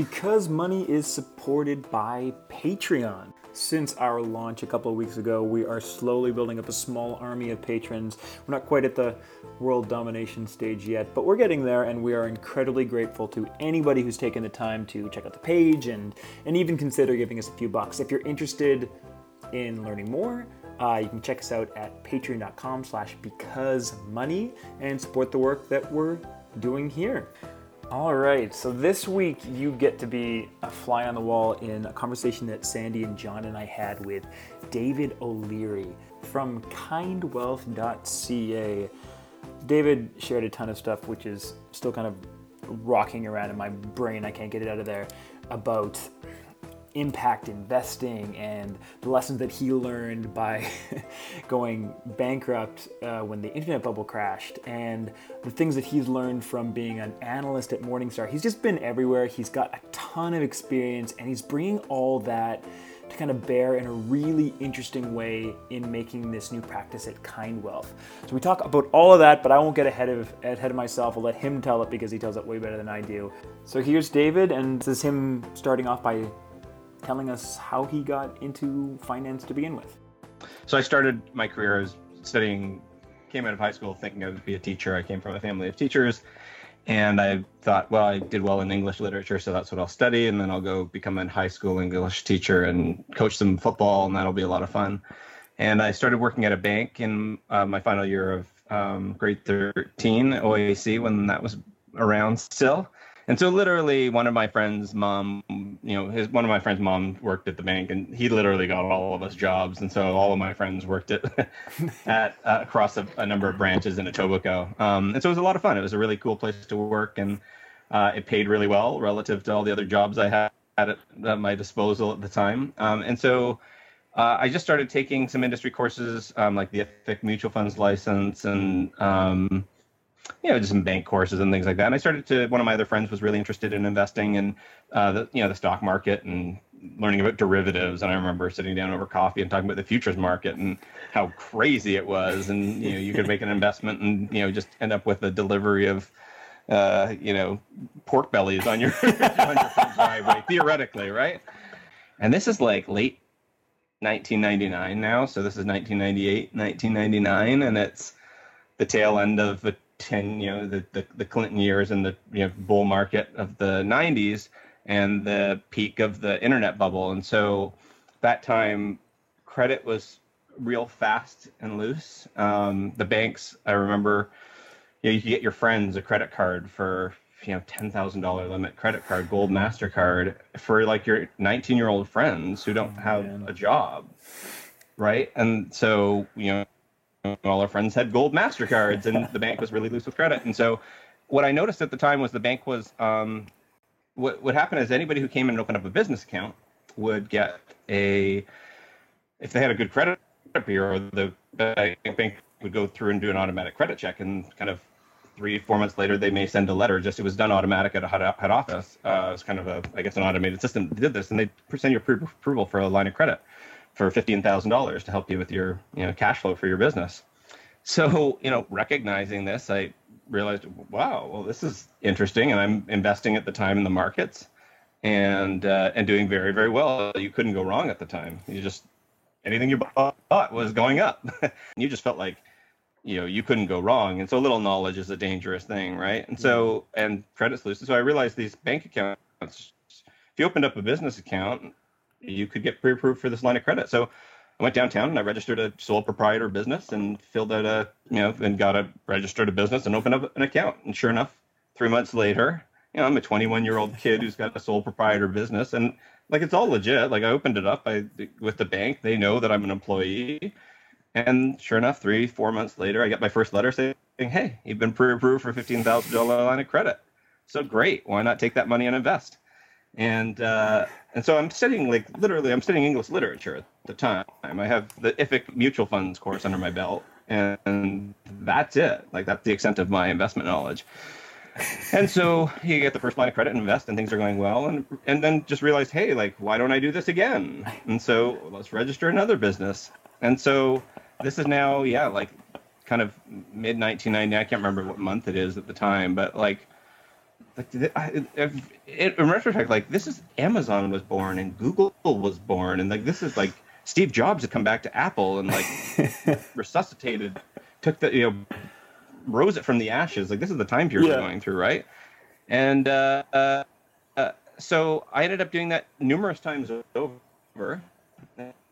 because money is supported by Patreon. Since our launch a couple of weeks ago, we are slowly building up a small army of patrons. We're not quite at the world domination stage yet, but we're getting there, and we are incredibly grateful to anybody who's taken the time to check out the page and, and even consider giving us a few bucks. If you're interested in learning more, uh, you can check us out at patreon.com slash because money and support the work that we're doing here. All right, so this week you get to be a fly on the wall in a conversation that Sandy and John and I had with David O'Leary from kindwealth.ca. David shared a ton of stuff which is still kind of rocking around in my brain. I can't get it out of there about impact investing and the lessons that he learned by going bankrupt uh, when the internet bubble crashed and the things that he's learned from being an analyst at Morningstar. He's just been everywhere. He's got a ton of experience and he's bringing all that to kind of bear in a really interesting way in making this new practice at Kind Wealth. So we talk about all of that, but I won't get ahead of ahead of myself. I'll let him tell it because he tells it way better than I do. So here's David, and this is him starting off by telling us how he got into finance to begin with. So I started my career as studying, came out of high school thinking I would be a teacher. I came from a family of teachers. And I thought, well, I did well in English literature, so that's what I'll study. And then I'll go become a high school English teacher and coach some football, and that'll be a lot of fun. And I started working at a bank in uh, my final year of um, grade 13 OAC when that was around still. And so literally one of my friends' mom, you know, his one of my friends' mom worked at the bank and he literally got all of us jobs. And so all of my friends worked at at uh, across a, a, number of branches in Etobicoke. Um, and so it was a lot of fun. It was a really cool place to work and uh, it paid really well relative to all the other jobs I had at, at my disposal at the time. Um, and so uh, I just started taking some industry courses um, like the IFIC mutual funds license and um, you know, just some bank courses and things like that. And I started to, one of my other friends was really interested in investing in, uh, the, you know, the stock market and learning about derivatives. And I remember sitting down over coffee and talking about the futures market and how crazy it was. And, you know, you could make an investment and, you know, just end up with a delivery of, uh, you know, pork bellies on your, on your driveway, theoretically, right? And this is like late 1999 now. So this is 1998, 1999. And it's the tail end of a 10 you know the, the, the clinton years and the you know bull market of the 90s and the peak of the internet bubble. And so that time credit was real fast and loose. Um, the banks i remember you, know, you could get your friends a credit card for you know ten thousand dollar limit credit card, gold Mastercard for like your nineteen year old friends who don't oh, have a job, right? And so you know all our friends had gold Mastercards, and the bank was really loose with credit. And so, what I noticed at the time was the bank was um, what would happen is anybody who came in and opened up a business account would get a if they had a good credit bureau, the bank would go through and do an automatic credit check, and kind of three four months later they may send a letter. Just it was done automatic at a head office. Uh, it's kind of a I guess an automated system that did this, and they send you approval for a line of credit for fifteen thousand dollars to help you with your you know cash flow for your business. So you know, recognizing this, I realized, wow, well, this is interesting, and I'm investing at the time in the markets, and uh, and doing very very well. You couldn't go wrong at the time. You just anything you bought was going up. you just felt like you know you couldn't go wrong and so little knowledge is a dangerous thing right and so and credit solutions so i realized these bank accounts if you opened up a business account you could get pre-approved for this line of credit. So I went downtown and I registered a sole proprietor business and filled out a, you know, and got a registered a business and opened up an account. And sure enough, three months later, you know, I'm a 21 year old kid who's got a sole proprietor business and like it's all legit. Like I opened it up I, with the bank. They know that I'm an employee. And sure enough, three, four months later, I get my first letter saying, hey, you've been pre approved for $15,000 line of credit. So great. Why not take that money and invest? and uh, and so I'm studying like literally I'm studying English literature at the time. I have the IFIC mutual funds course under my belt, and that's it. Like that's the extent of my investment knowledge. And so you get the first line of credit and invest, and things are going well, and and then just realize, hey, like why don't I do this again? And so let's register another business. And so this is now, yeah, like kind of mid 1990. I can't remember what month it is at the time, but like like I, in retrospect, like this is Amazon was born and Google was born, and like this is like Steve Jobs had come back to Apple and like resuscitated, took the you know, rose it from the ashes. Like this is the time period Yeah. we're going through, right? And uh, uh, uh, so I ended up doing that numerous times over,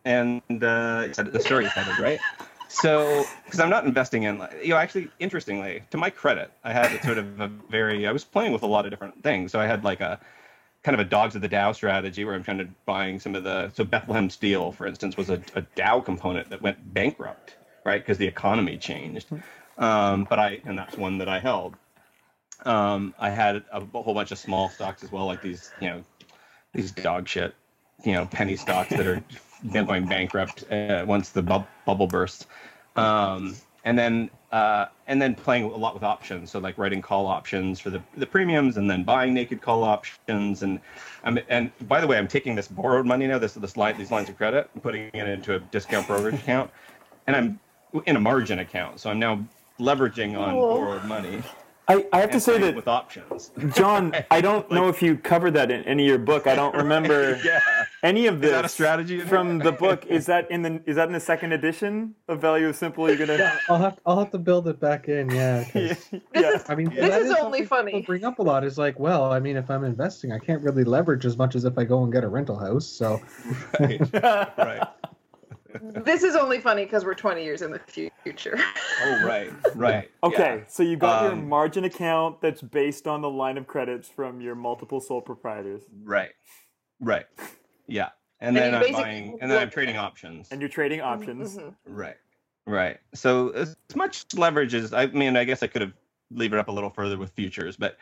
and uh, the story is headed right. So, because I'm not investing in, you know, actually, interestingly, to my credit, I had a sort of a very, I was playing with a lot of different things. So I had like a kind of a dogs of the Dow strategy where I'm kind of buying some of the, so Bethlehem Steel, for instance, was a, a Dow component that went bankrupt, right? Because the economy changed. Um, but I, and that's one that I held. Um, I had a, a whole bunch of small stocks as well, like these, you know, these dog shit, you know, penny stocks that are going bankrupt uh, once the bub- bubble burst. Um, and then uh, and then playing a lot with options, so like writing call options for the, the premiums, and then buying naked call options. And I'm, and by the way, I'm taking this borrowed money now, this this line these lines of credit, and putting it into a discount brokerage account, and I'm in a margin account, so I'm now leveraging on Oh. borrowed money I, I have to say that with options. John, I don't know if you covered that in any of your book. I don't remember yeah. any of this. that a strategy from the book? Is that in the is that in the second edition of Value of Simple? You're gonna Yeah, I'll have I'll have to build it back in. Yeah. 'cause- This yeah. is I mean, This that is something only people funny. Bring up a lot is like, well, I mean, if I'm investing, I can't really leverage as much as if I go and get a rental house. So right. right. this is only funny because we're 20 years in the future. Oh, right. Right. Okay, Yeah. so you got your Um, margin account that's based on the line of credits from your multiple sole proprietors, Right. Right. Yeah. And And then I'm buying, and then I'm trading options. and you're trading options. Mhm. Right. Right. So as much leverage as I mean, I guess I could have levered up a little further with futures, but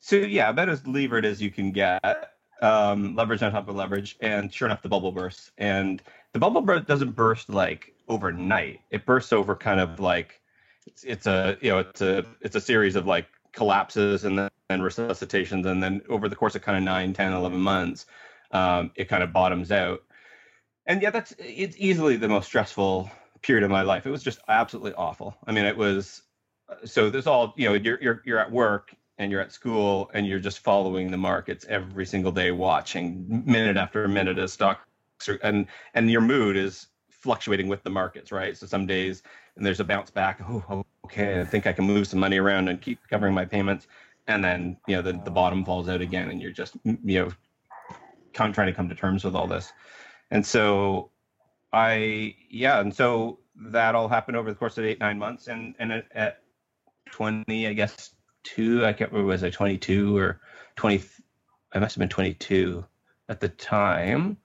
so yeah, about as levered as you can get. Um, leverage on top of leverage, and sure enough, the bubble bursts. And the bubble doesn't burst like overnight. It bursts over kind of like it's, it's a you know it's a it's a series of like collapses and then and resuscitations, and then over the course of kind of 9, 10, 11 months, um, it kind of bottoms out. And yeah, that's it's easily the most stressful period of my life. It was just absolutely awful. I mean, it was so there's all you know. You're you're you're at work and you're at school and you're just following the markets every single day, watching minute after minute as stocks are- and and your mood is fluctuating with the markets, right? So some days and there's a bounce back. Oh, okay, I think I can move some money around and keep covering my payments. And then you know the, the bottom falls out again, and you're just you know trying to come to terms with all this. And so I yeah, and so that all happened over the course of eight nine months, and and at, at twenty, I guess two, I can't remember was I twenty two or twenty, I must have been twenty two at the time,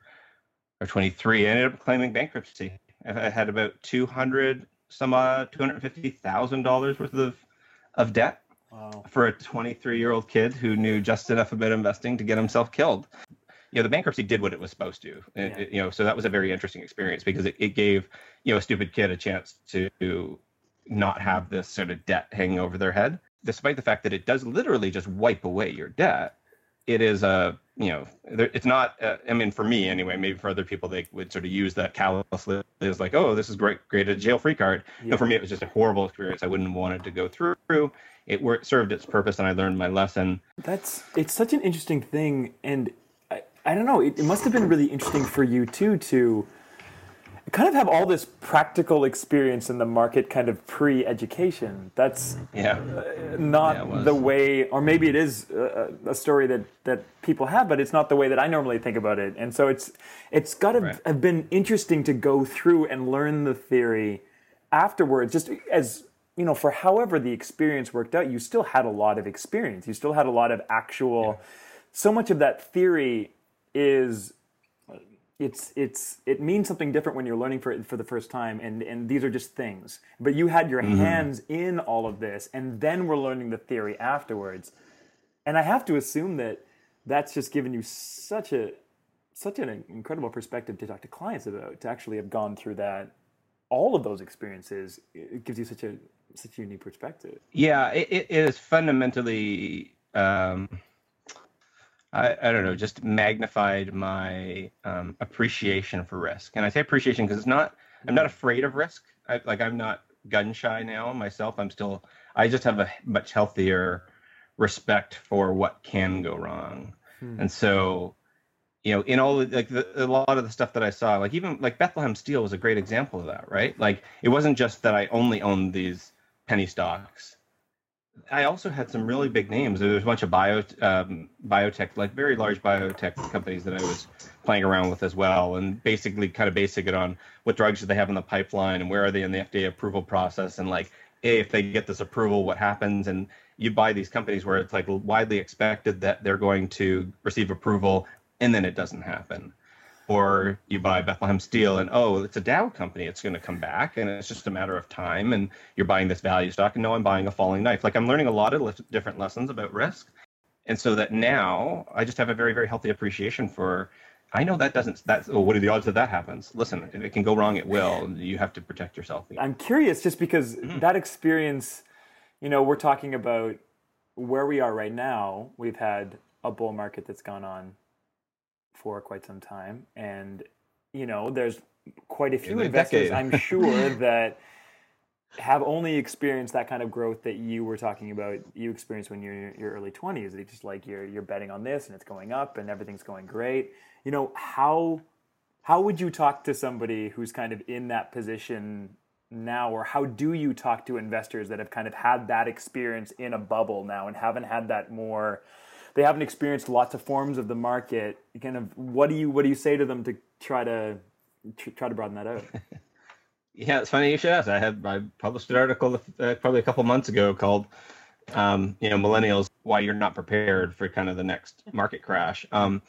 or twenty three. I ended up claiming bankruptcy. I had about two hundred some odd two hundred fifty thousand dollars worth of of debt Wow. for a 23 year old kid who knew just enough about investing to get himself killed. You know, the bankruptcy did what it was supposed to. It- Yeah. it- you know, so that was a very interesting experience because it, it gave, you know, a stupid kid a chance to not have this sort of debt hanging over their head. Despite the fact that it does literally just wipe away your debt, it is a, you know, it's not, uh, I mean, for me anyway, maybe for other people, they would sort of use that callously as like, oh, this is great, great, a jail free card. Yeah. No, for me, it was just a horrible experience. I wouldn't have wanted to go through. It wor- served its purpose, and I learned my lesson. That's it's such an interesting thing, and I, I don't know. It, it must have been really interesting for you too to kind of have all this practical experience in the market, kind of pre-education. That's Yeah, uh, not Yeah, the way, or maybe it is a, a story that that people have, but it's not the way that I normally think about it. And so it's it's got to Right. have been interesting to go through and learn the theory afterwards. Just as you know, for however the experience worked out, you still had a lot of experience. You still had a lot of actual. So much of that theory is it's it's it means something different when you're learning for it for the first time and and these are just things. But you had your hands in all of this and then we're learning the theory afterwards. And i have to assume that that's just given you such a such an incredible perspective to talk to clients about to actually have gone through that all of those experiences. It gives you such a such a unique perspective. Yeah. It, it is fundamentally, um, I, I don't know, just magnified my um, appreciation for risk. And I say appreciation because it's not. I'm not afraid of risk. I, like I'm not gun shy now myself. I'm still. I just have a much healthier respect for what can go wrong. Hmm. And so, you know, in all the, like the, a lot of the stuff that I saw, like even like Bethlehem Steel was a great example of that, right? Like it wasn't just that I only owned these penny stocks. I also had some really big names. There was a bunch of bio um, biotech, like very large biotech companies that I was playing around with as well, and basically kind of basing it on what drugs do they have in the pipeline and where are they in the FDA approval process, and like, if they get this approval, what happens? And you buy these companies where it's like widely expected that they're going to receive approval, and then it doesn't happen or you buy Bethlehem Steel and oh, it's a Dow company, it's going to come back, and it's just a matter of time. And you're buying this value stock, and no, I'm buying a falling knife. Like I'm learning a lot of different lessons about risk, and so that now I just have a very very healthy appreciation for. I know that doesn't. That's oh, what are the odds that that happens? Listen, if it can go wrong, it will. You have to protect yourself. I'm curious just because Mm-hmm. that experience, you know, we're talking about where we are right now. We've had a bull market that's gone on for quite some time. And, you know, there's quite a few a investors, decade. I'm sure, that have only experienced that kind of growth that you were talking about you experienced when you're in your early 20s it's just like you're you're betting on this and it's going up and everything's going great you know how how would you talk to somebody who's kind of in that position now or how do you talk to investors that have kind of had that experience in a bubble now and haven't had that more they haven't experienced lots of forms of the market kind of what do you what do you say to them to try to tr- try to broaden that out Yeah, it's funny you should ask. I had I published an article uh, probably a couple months ago called, um, you know, millennials why you're not prepared for kind of the next market crash. Um,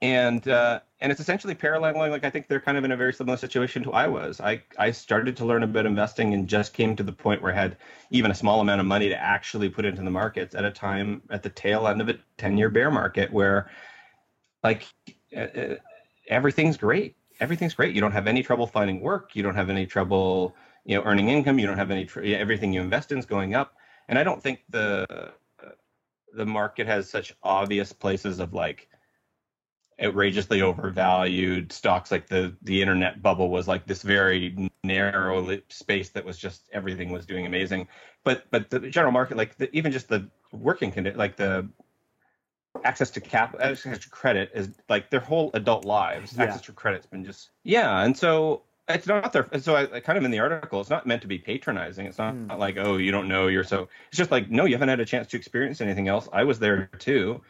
and uh, and it's essentially paralleling. Like I think they're kind of in a very similar situation to I was. I I started to learn about investing and just came to the point where I had even a small amount of money to actually put into the markets at a time at the tail end of a 10 year bear market where, like, uh, uh, everything's great everything's great. You don't have any trouble finding work. You don't have any trouble, you know, earning income. You don't have any tr- everything you invest in is going up. And I don't think the uh, the market has such obvious places of like outrageously overvalued stocks. Like the the internet bubble was like this very narrow space that was just everything was doing amazing. But but the general market, like the, even just the working condition, like the access to cap access to credit is like their whole adult lives Yeah. access to credit's been just yeah and so it's not their so I, I kind of in the article it's not meant to be patronizing it's not, Hmm. not like oh you don't know you're so it's just like no you haven't had a chance to experience anything else i was there too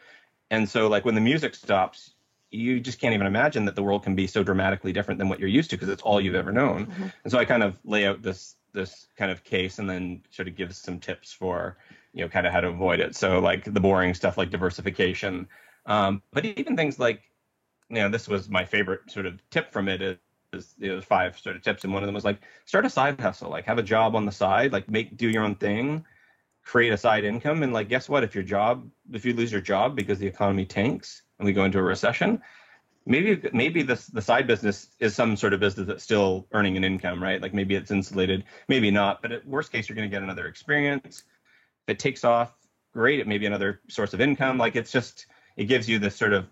and so like when the music stops you just can't even imagine that the world can be so dramatically different than what you're used to because it's all you've ever known. And so i kind of lay out this this kind of case and then sort of give some tips for you know kind of how to avoid it. So like the boring stuff like diversification. Um, but even things like you know this was my favorite sort of tip from it is, is you know, five sort of tips. And one of them was like start a side hustle like have a job on the side like make do your own thing create a side income. And like guess what? If your job if you lose your job because the economy tanks and we go into a recession maybe maybe this the side business is some sort of business that's still earning an income right? Like maybe it's insulated maybe not but at worst case you're going to get another experience. If it takes off great it may be another source of income. Like it's just it gives you this sort of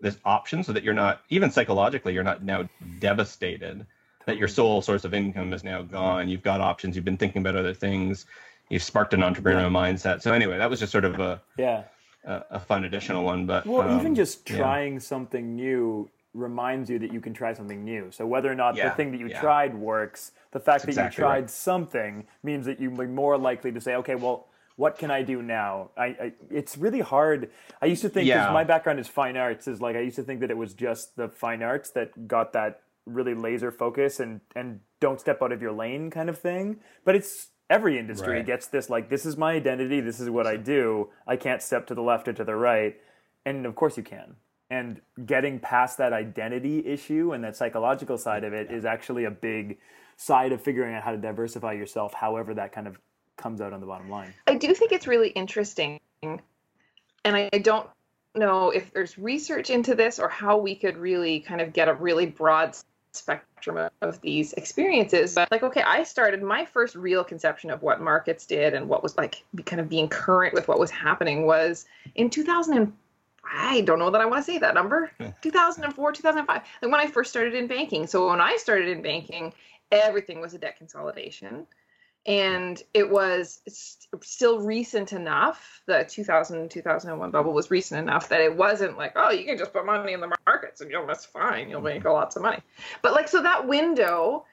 this option so that you're not even psychologically you're not now devastated that your sole source of income is now gone. You've got options. You've been thinking about other things. You've sparked an entrepreneurial mindset. So anyway that was just sort of a yeah a, a fun additional one but Well, even um, just yeah. trying something new reminds you that you can try something new. So whether or not the thing that you yeah. tried works, the fact that exactly you tried right. something means that you'll be more likely to say, okay, well, what can I do now? I, I it's really hard. I used to think because Yeah. my background is fine arts is like I used to think that it was just the fine arts that got that really laser focus and and don't step out of your lane kind of thing. But it's every industry Right. gets this like this is my identity, this is what I do. I can't step to the left or to the right. And of course you can. And getting past that identity issue and that psychological side of it is actually a big side of figuring out how to diversify yourself, however that kind of comes out on the bottom line. I do think it's really interesting, and I I don't know if there's research into this or how we could really kind of get a really broad spectrum of, these experiences. But like, okay, I started my first real conception of what markets did and what was like be- kind of being current with what was happening was in 2000. And, I don't know that I want to say that number. 2004, 2005, like when I first started in banking. So when I started in banking, everything was a debt consolidation and it was still recent enough the 2000 2001 bubble was recent enough that it wasn't like oh you can just put money in the markets and you'll that's fine you'll make mm-hmm. lots of money. But like so that window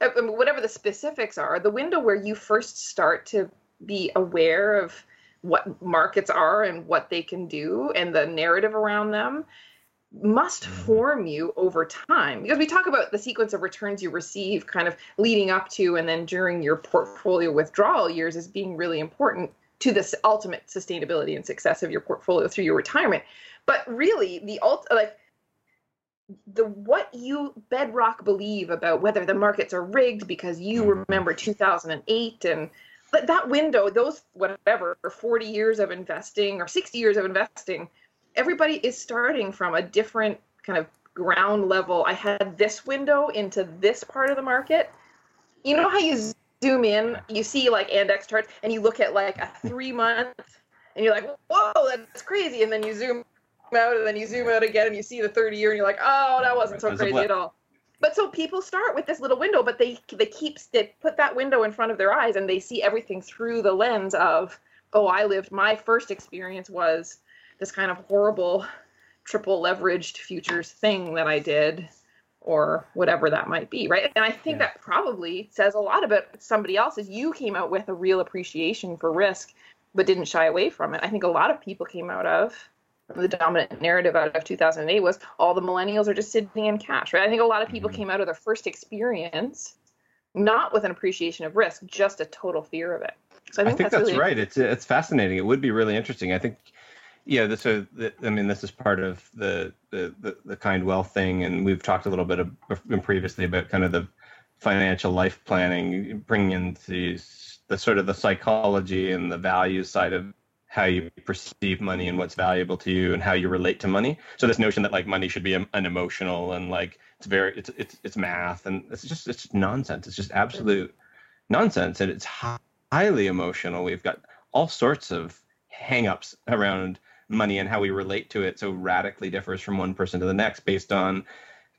uh, um, whatever the specifics are the window where you first start to be aware of what markets are and what they can do and the narrative around them must Mm-hmm. form you over time because we talk about the sequence of returns you receive kind of leading up to and then during your portfolio withdrawal years as being really important to the s- ultimate sustainability and success of your portfolio through your retirement but really the ult like the what you bedrock believe about whether the markets are rigged because you Mhm. remember 2008 and but that window those whatever 40 years of investing or 60 years of investing everybody is starting from a different kind of ground level. I had this window into this part of the market. You know how you zoom in you see like index charts and you look at like a three month and you're like whoa that's crazy and then you zoom out and then you zoom out again and you see the 30 year and you're like oh that wasn't so crazy at all. But so people start with this little window but they they keep they put that window in front of their eyes and they see everything through the lens of oh i lived my first experience was this kind of horrible triple leveraged futures thing that i did or whatever that might be right and i think Yeah. that probably says a lot about somebody else is you came out with a real appreciation for risk but didn't shy away from it i think a lot of people came out of the dominant narrative out of 2008 was all the millennials are just sitting in cash, right? I think a lot of people Mhm. came out of their first experience not with an appreciation of risk, just a total fear of it. So I I think, think, that's, really right. It's it's fascinating. It would be really interesting. I think, yeah. This, so the, I mean, this is part of the, the the the kind wealth thing, and we've talked a little bit of, previously about kind of the financial life planning, bringing in these the sort of the psychology and the value side of how you perceive money and what's valuable to you and how you relate to money. So this notion that like money should be an emotional and like it's very it's it's it's math and it's just it's nonsense. It's just absolute nonsense and it's hi- highly emotional. We've got all sorts of hangups around money and how we relate to it so radically differs from one person to the next based on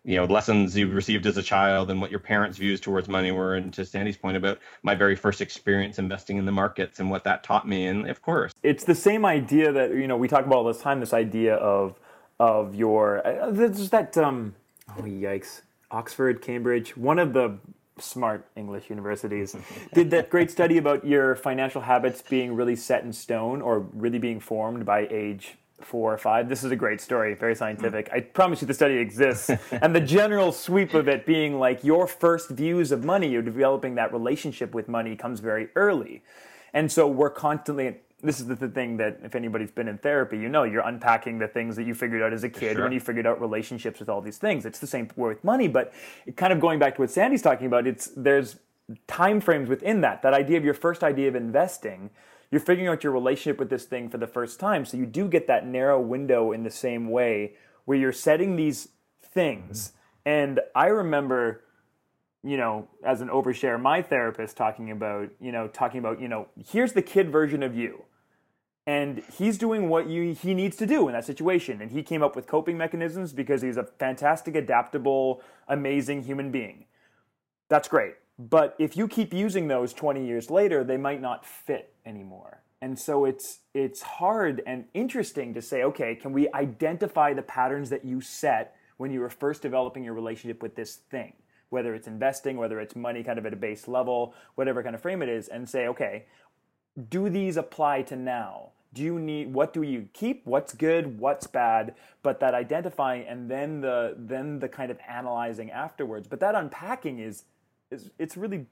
you know lessons you received as a child and what your parents views towards money were. And to sandy's point about my very first experience investing in the markets and what that taught me. And of course it's the same idea that you know we talk about all this time. This idea of of your uh, there's that um oh yikes. Oxford Cambridge. One of the smart English universities did that great study about your financial habits being really set in stone or really being formed by age four or five. This is a great story, very scientific. Mm. I promise you the study exists. and the general sweep of it being like your first views of money, you're developing that relationship with money comes very early. And so we're constantly this is the, the thing that if anybody's been in therapy, you know you're unpacking the things that you figured out as a kid Sure. when you figured out relationships with all these things. It's the same with money, but kind of going back to what Sandy's talking about, it's there's time frames within that. That idea of your first idea of investing, you're figuring out your relationship with this thing for the first time. So you do get that narrow window in the same way where you're setting these things. And I remember you know, as an overshare, my therapist talking about, you know, talking about, you know, here's the kid version of you. And he's doing what you he needs to do in that situation. And he came up with coping mechanisms because he's a fantastic, adaptable, amazing human being. That's great. But if you keep using those 20 years later, they might not fit anymore. And so it's it's hard and interesting to say, okay, can we identify the patterns that you set when you were first developing your relationship with this thing? Whether it's investing, whether it's money kind of at a base level, whatever kind of frame it is, and say, okay, do these apply to now? Do you need what do you keep? What's good? What's bad? But that identifying and then the then the kind of analyzing afterwards. But that unpacking is is it's really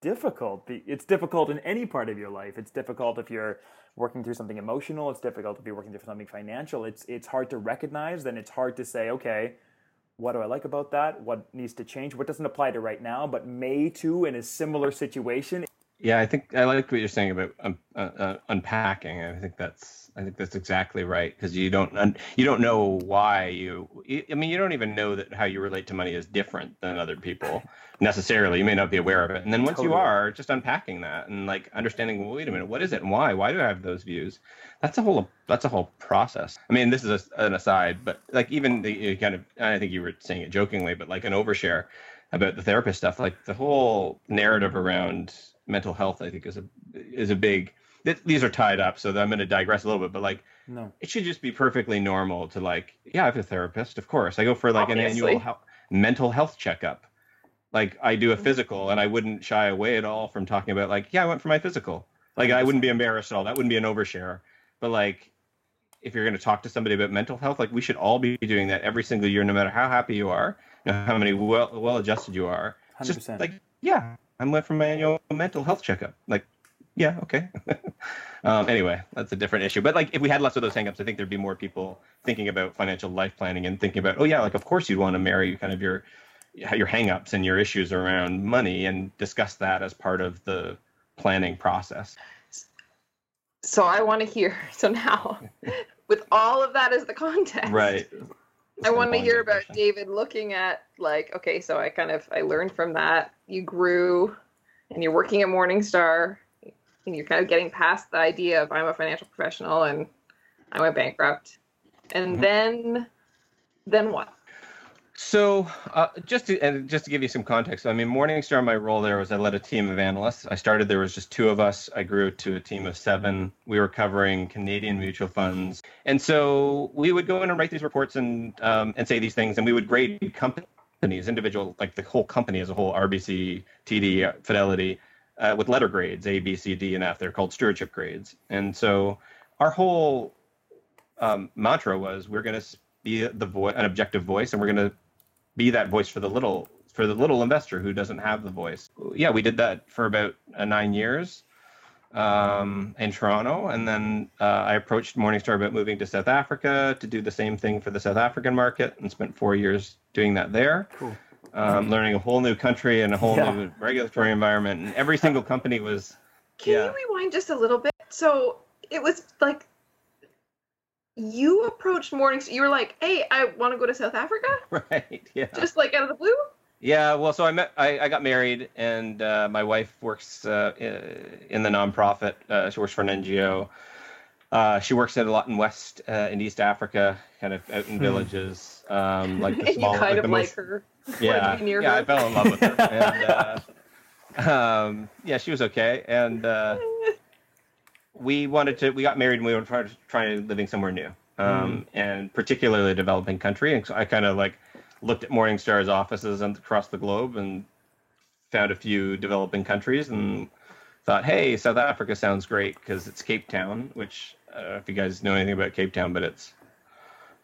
difficult. It's difficult in any part of your life. It's difficult if you're working through something emotional. It's difficult if you're working through something financial. It's it's hard to recognize. Then it's hard to say, okay, what do I like about that? What needs to change? What doesn't apply to right now, but may to in a similar situation? Yeah, I think I like what you're saying about um, uh, uh, unpacking. I think that's I think that's exactly right because you don't un- you don't know why you. I mean, you don't even know that how you relate to money is different than other people necessarily. You may not be aware of it, and then once you are, just unpacking that and like understanding. Well, wait a minute, what is it and why? Why do I have those views? That's a whole that's a whole process. I mean, this is a, an aside, but like even the you kind of I think you were saying it jokingly, but like an overshare about the therapist stuff, like the whole narrative around mental health, I think, is a is a big. th- These are tied up, so I'm going to digress a little bit. But like, No. it should just be perfectly normal to like, yeah, I have a therapist, of course. I go for like an annual hel- mental health checkup. Like I do a mm. physical, and I wouldn't shy away at all from talking about like, yeah, I went for my physical. Like I wouldn't be embarrassed at all. That wouldn't be an overshare. But like, if you're going to talk to somebody about mental health, like we should all be doing that every single year, no matter how happy you are, no matter how many well well adjusted you are. It's just 100%. like, yeah, I went for my annual mental health checkup. Like, yeah, okay. um, anyway, that's a different issue. But like, if we had less of those hangups, I think there'd be more people thinking about financial life planning and thinking about, oh yeah, like of course you'd want to marry kind of your your hangups and your issues around money and discuss that as part of the planning process. So I want to hear. So now, with all of that as the context, Right. I want to hear about David looking at like, okay, so I kind of I learned from that. You grew, and you're working at Morningstar, and you're kind of getting past the idea of I'm a financial professional and I went bankrupt, and Mhm. then, then what? So, uh, just to and just to give you some context, I mean, Morningstar, my role there was I led a team of analysts. I started there was just two of us. I grew to a team of seven. We were covering Canadian mutual funds, and so we would go in and write these reports and um, and say these things, and we would grade companies, individual, like the whole company as a whole, RBC, TD, Fidelity, uh, with letter grades A, B, C, D, and F. They're called stewardship grades, and so our whole um, mantra was we're going to be the vo- an objective voice, and we're going to be that voice for the little for the little investor who doesn't have the voice. Yeah, we did that for about uh, nine years um, in Toronto, and then uh, I approached Morningstar about moving to South Africa to do the same thing for the South African market, and spent four years doing that there. Cool. Um, learning a whole new country and a whole Yeah. new regulatory environment, and every single company was Can Yeah. you rewind just a little bit? So it was like you approached Morningstar. You were like, "Hey, I want to go to South Africa," right. Yeah. just like out of the blue. Yeah, well, so I met, I, I got married, and uh, my wife works uh, in the nonprofit. Uh, she works for an NGO. Uh, she works at a lot in West uh, in East Africa, kind of out in Hmm. villages, um, like the and small, you kind like of the like most, her. yeah, be near yeah. I fell in love with her, and uh, um, yeah, she was okay, and uh, we wanted to. We got married, and we were trying trying living somewhere new, um, and particularly a developing country. And so I kind of like looked at Morningstar's offices and across the globe, and found a few developing countries, and thought, hey, South Africa sounds great because it's Cape Town, which I don't know if you guys know anything about Cape Town, but it's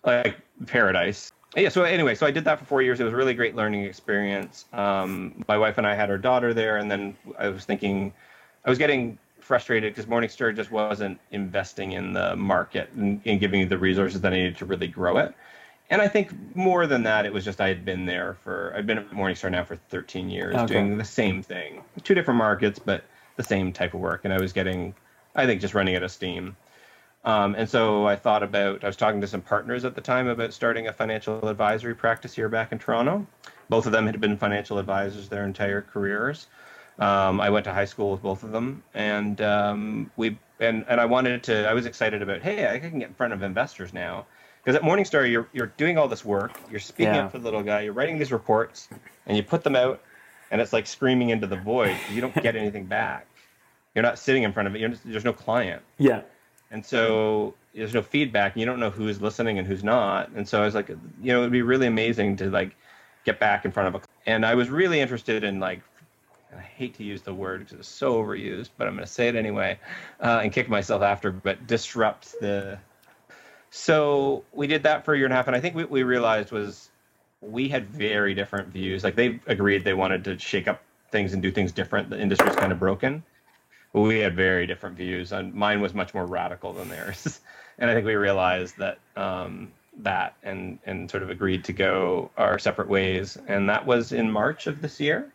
like paradise. Yeah. So anyway, so I did that for four years. It was a really great learning experience. Um, my wife and I had our daughter there, and then I was thinking, I was getting frustrated because Morningstar just wasn't investing in the market and, and giving me the resources that I needed to really grow it. And I think more than that, it was just I had been there for I've been at Morningstar now for 13 years, Okay. doing the same thing, two different markets, but the same type of work. And I was getting, I think, just running out of steam. Um, and so I thought about, I was talking to some partners at the time about starting a financial advisory practice here back in Toronto. Both of them had been financial advisors their entire careers. Um, I went to high school with both of them, and um, we and and I wanted to. I was excited about, hey, I can get in front of investors now, because at Morningstar you're you're doing all this work, you're speaking Yeah. up for the little guy, you're writing these reports, and you put them out, and it's like screaming into the void. You don't get anything back. You're not sitting in front of it. You're just, there's no client. Yeah. And so there's no feedback. And you don't know who's listening and who's not. And so I was like, you know, it'd be really amazing to like get back in front of a. And I was really interested in like, I hate to use the word because it's so overused, but I'm going to say it anyway, uh, and kick myself after. But disrupt the. So we did that for a year and a half, and I think what we realized was we had very different views. Like they agreed they wanted to shake up things and do things different. The industry's kind of broken. But we had very different views, and mine was much more radical than theirs. and I think we realized that um, that and and sort of agreed to go our separate ways. And that was in March of this year.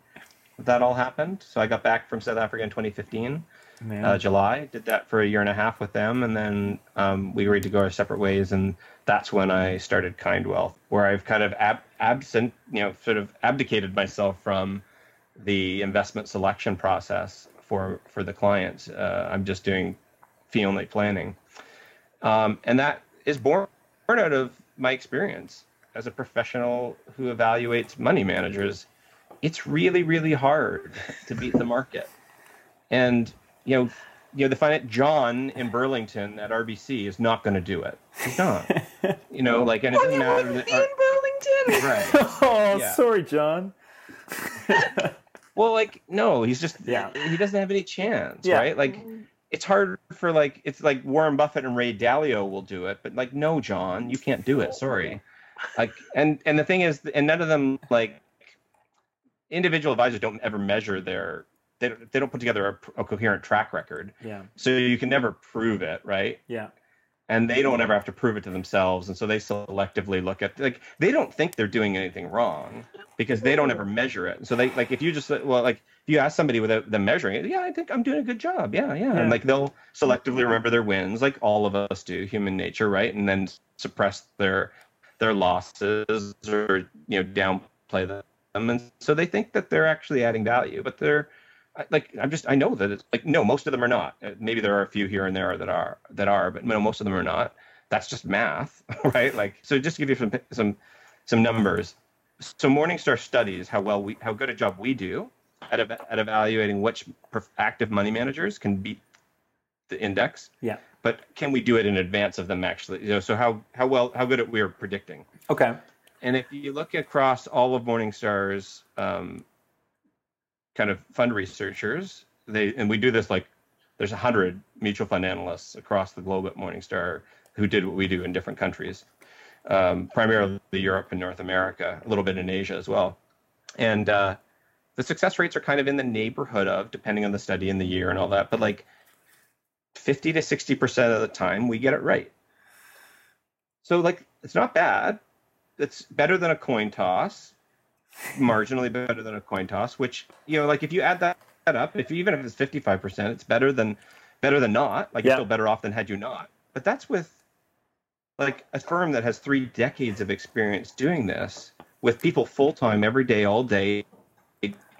That all happened. So I got back from South Africa in 2015, Man. uh, July. Did that for a year and a half with them, and then um, we agreed to go our separate ways. And that's when I started Kind Wealth, where I've kind of ab- absent, you know, sort of abdicated myself from the investment selection process for for the clients. Uh, I'm just doing fee only planning, um, and that is born out of my experience as a professional who evaluates money managers. It's really really hard to beat the market. and you know, you know, the finance John in Burlington at RBC is not going to do it. He's not. you know, like, and it I doesn't matter. wouldn't that- be in Burlington. right. oh, Yeah. sorry, John. Well, like, no, he's just Yeah. He doesn't have any chance, Yeah. right? Like, it's hard for like it's like Warren Buffett and Ray Dalio will do it, but like, no, John, you can't do it. Sorry. Like, and and the thing is, and none of them like individual advisors don't ever measure their they don't, they don't put together a, a coherent track record, Yeah, so you can never prove it, right? yeah, and they don't ever have to prove it to themselves. And so they selectively look at like they don't think they're doing anything wrong because they don't ever measure it. So they like if you just well like if you ask somebody without them measuring it yeah i think i'm doing a good job. Yeah yeah, Yeah. and like they'll selectively remember their wins like all of us do human nature right? And then suppress their their losses or you know downplay them and so they think that they're actually adding value but they're like I'm just I know that it's like no most of them are not. Uh, maybe there are a few here and there that are that are but no most of them are not. That's just math right? Like so just to give you some some some numbers so Morningstar studies how well we how good a job we do at ev- at evaluating which active money managers can beat the index. Yeah. but can we do it in advance of them actually you know so how how well how good we are predicting. Okay. And if you look across all of Morningstar's um, kind of fund researchers, they and we do this like there's a hundred mutual fund analysts across the globe at Morningstar who did what we do in different countries, um, primarily Europe and North America, a little bit in Asia as well, and uh, the success rates are kind of in the neighborhood of depending on the study and the year and all that, but like 50 to 60 percent of the time we get it right. So like it's not bad. It's better than a coin toss, marginally better than a coin toss. Which you know, like if you add that, up, if even if it's 55 percent, it's better than better than not. Like Yeah. you're still better off than had you not. But that's with like a firm that has three decades of experience doing this with people full time every day, all day,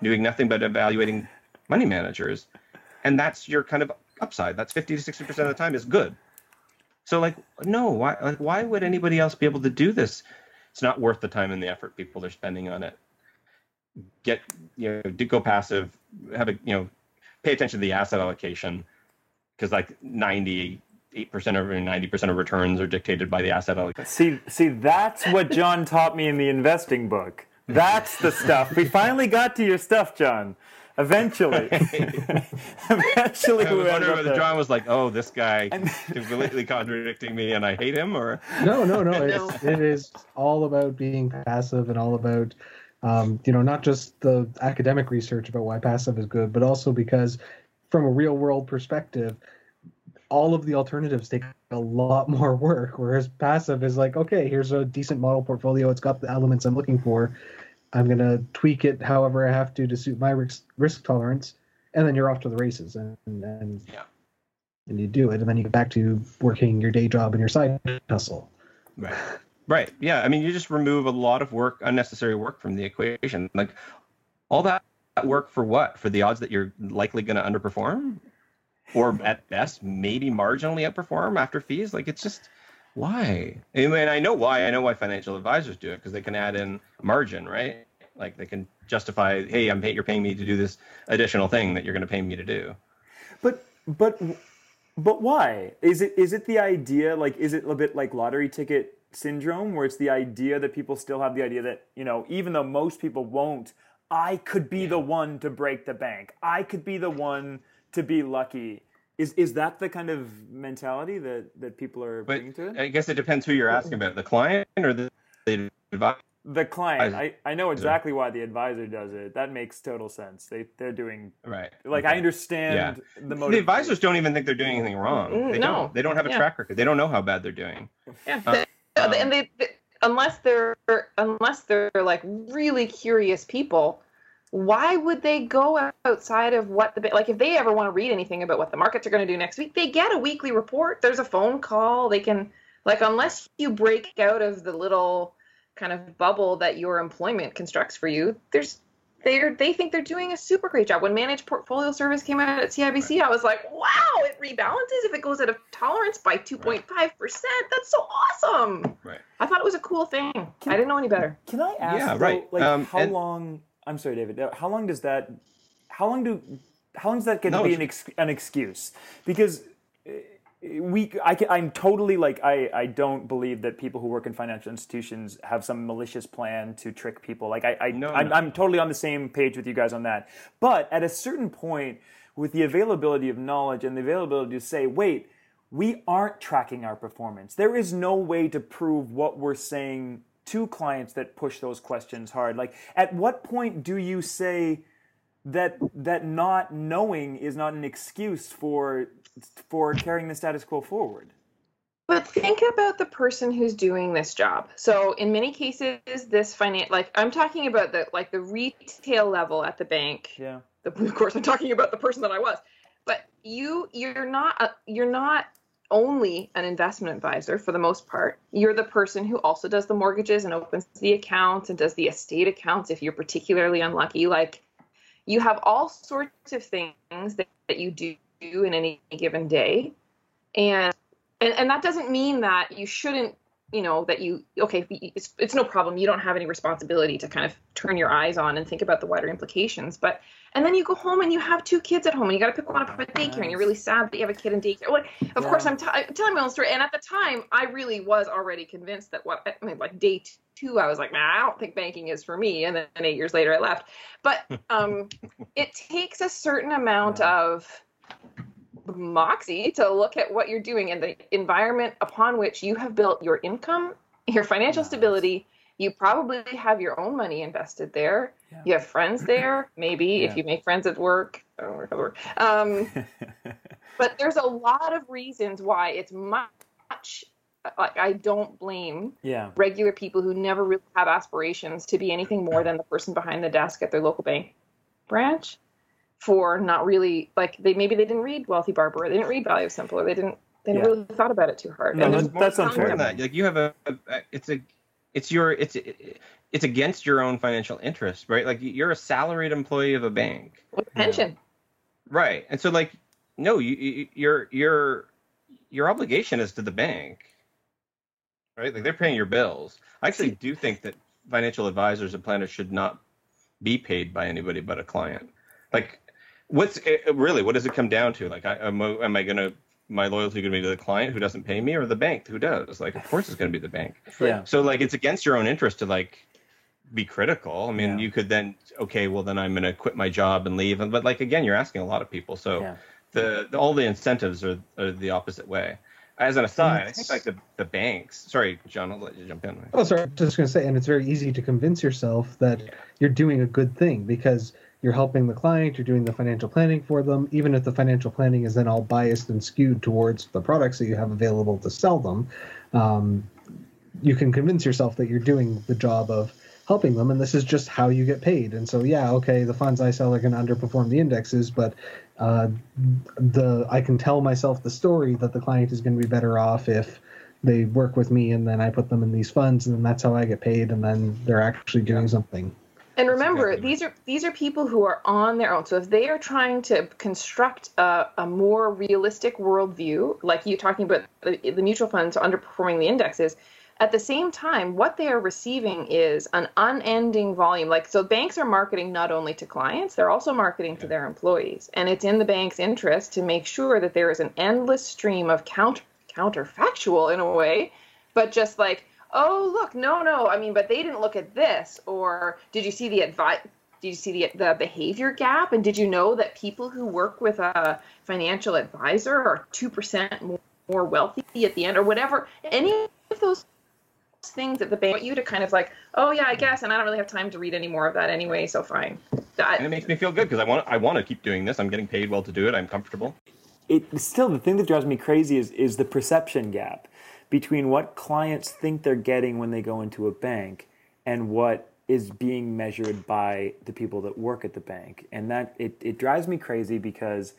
doing nothing but evaluating money managers, and that's your kind of upside. That's 50 to 60 percent of the time is good. So like no, why like why would anybody else be able to do this? It's not worth the time and the effort people are spending on it. Get you know, do go passive, have a you know, pay attention to the asset allocation because like 98% or 90% of returns are dictated by the asset allocation. See, see, that's what John taught me in the investing book. That's the stuff. We finally got to your stuff, John. Eventually, eventually, I was ended wondering whether. John was like, "Oh, this guy And- completely contradicting me, and I hate him," or No, no, no. No. It's, it is all about being passive and all about, um, you know, not just the academic research about why passive is good, but also because, from a real world perspective, all of the alternatives take a lot more work. Whereas passive is like, okay, here's a decent model portfolio. It's got the elements I'm looking for. I'm gonna tweak it however I have to to suit my risk risk tolerance, and then you're off to the races. And and Yeah. and you do it, and then you get back to working your day job and your side hustle. Right. Right. Yeah. I mean, you just remove a lot of work, unnecessary work from the equation. Like all that work for what? For the odds that you're likely going to underperform, or at best maybe marginally outperform after fees. Like it's just why? And I know why. I know why financial advisors do it because they can add in margin, right? Like they can justify, hey, I'm pay- you're paying me to do this additional thing that you're going to pay me to do. But but but why? Is it is it the idea like is it a bit like lottery ticket syndrome where it's the idea that people still have the idea that, you know, even though most people won't, I could be the one to break the bank. I could be the one to be lucky. Is is that the kind of mentality that that people are But bringing to it? I guess it depends who you're asking about, the client or the, the advisor. The client, I, I know exactly why the advisor does it. That makes total sense. They they're doing Right. like Okay. I understand the The motive. advisors don't even think they're doing anything wrong. They no. don't. They don't have a Yeah. track record. They don't know how bad they're doing. Yeah, Uh, um, and they, they unless they're unless they're like really curious people, why would they go outside of what the like if they ever want to read anything about what the markets are going to do next week, they get a weekly report. There's a phone call. They can like unless you break out of the little kind of bubble that your employment constructs for you, there's they're they think they're doing a super great job. When managed portfolio service came out at CIBC, I was like, wow, it rebalances if it goes out of tolerance by 2.5%. That's so awesome. Right. I thought it was a cool thing. I didn't know any better. Can I ask? Yeah, though, right. Like, Um, how and- long? I'm sorry, David. How long does that? How long do how long is that going to be an, ex- an excuse? Because uh, we, I, can- I'm totally like, I, I don't believe that people who work in financial institutions have some malicious plan to trick people. Like, I, I No, I'm, no. I'm totally on the same page with you guys on that. But at a certain point, with the availability of knowledge and the availability to say, wait, we aren't tracking our performance. There is no way to prove what we're saying to clients that push those questions hard. Like, at what point do you say that that not knowing is not an excuse for for carrying the status quo forward? But think about the person who's doing this job. So in many cases, this finance, like I'm talking about the like the retail level at the bank. Yeah. The, of course, I'm talking about the person that I was. But you, you're not, a, you're not only an investment advisor for the most part. You're the person who also does the mortgages and opens the accounts and does the estate accounts if you're particularly unlucky. Like you have all sorts of things that, that you do in any given day, and and and that doesn't mean that you shouldn't you know that you okay it's, it's no problem. You don't have any responsibility to kind of turn your eyes on and think about the wider implications but and then you go home and you have two kids at home and you got to pick one up at daycare and you're really sad that you have a kid in daycare. Of Yeah. course I'm, t- I'm telling my own story and at the time i really was already convinced that what i mean like day two i was like nah, i don't think banking is for me and then eight years later i left. But um it takes a certain amount of moxie to look at what you're doing and the environment upon which you have built your income, your financial stability. You probably have your own money invested there. You have friends there, maybe Yeah. if you make friends at work. I don't work at work. Um, but there's a lot of reasons why it's much. Like I don't blame yeah. regular people who never really have aspirations to be anything more than the person behind the desk at their local bank branch for not really like they maybe they didn't read Wealthy Barber or they didn't read Value of Simple or they didn't they Yeah. really thought about it too hard. No, And that's- that's unfair. than that. Like you have a, a- it's a, it's your, it's, it's against your own financial interest, right? Like you're a salaried employee of a bank, with pension. right? And so like, no, you, you your, your, your obligation is to the bank, right? Like they're paying your bills. I actually do think that financial advisors and planners should not be paid by anybody but a client. Like, what's it, really what does it come down to? Like, I, am, I- am I gonna my loyalty going to be to the client who doesn't pay me or the bank who does? Like, of course it's going to be the bank. Yeah. So like, it's against your own interest to like be critical. I mean, Yeah. you could then okay, well then I'm going to quit my job and leave. And but like again, you're asking a lot of people. So Yeah. the, the all the incentives are, are the opposite way. As an aside, I think like the, the banks. Sorry, John, I'll let you jump in. Oh, sorry. Just going to say, and it's very easy to convince yourself that you're doing a good thing because you're helping the client, you're doing the financial planning for them, even if the financial planning is then all biased and skewed towards the products that you have available to sell them. Um, you can convince yourself that you're doing the job of helping them, and this is just how you get paid. And so, yeah, okay, the funds I sell are going to underperform the indexes, but uh, the I can tell myself the story that the client is going to be better off if they work with me and then I put them in these funds and then that's how I get paid and then they're actually doing something. And remember, these are these are people who are on their own. So if they are trying to construct a, a more realistic worldview, like you talking about the, the mutual funds underperforming the indexes, at the same time, what they are receiving is an unending volume. Like so, banks are marketing not only to clients, they're also marketing to their employees, and it's in the bank's interest to make sure that there is an endless stream of counter counterfactual in a way, but just like oh look no no i mean but they didn't look at this or did you see the advice did you see the, the behavior gap and did you know that people who work with a financial advisor are 2% more, more wealthy at the end or whatever any of those things that the bank want you to kind of like oh yeah i guess and i don't really have time to read any more of that anyway so fine That- and it makes me feel good because I want I want to keep doing this. I'm getting paid well to do it. I'm comfortable. it still the thing that drives me crazy is is the perception gap between what clients think they're getting when they go into a bank and what is being measured by the people that work at the bank. And that it, it drives me crazy because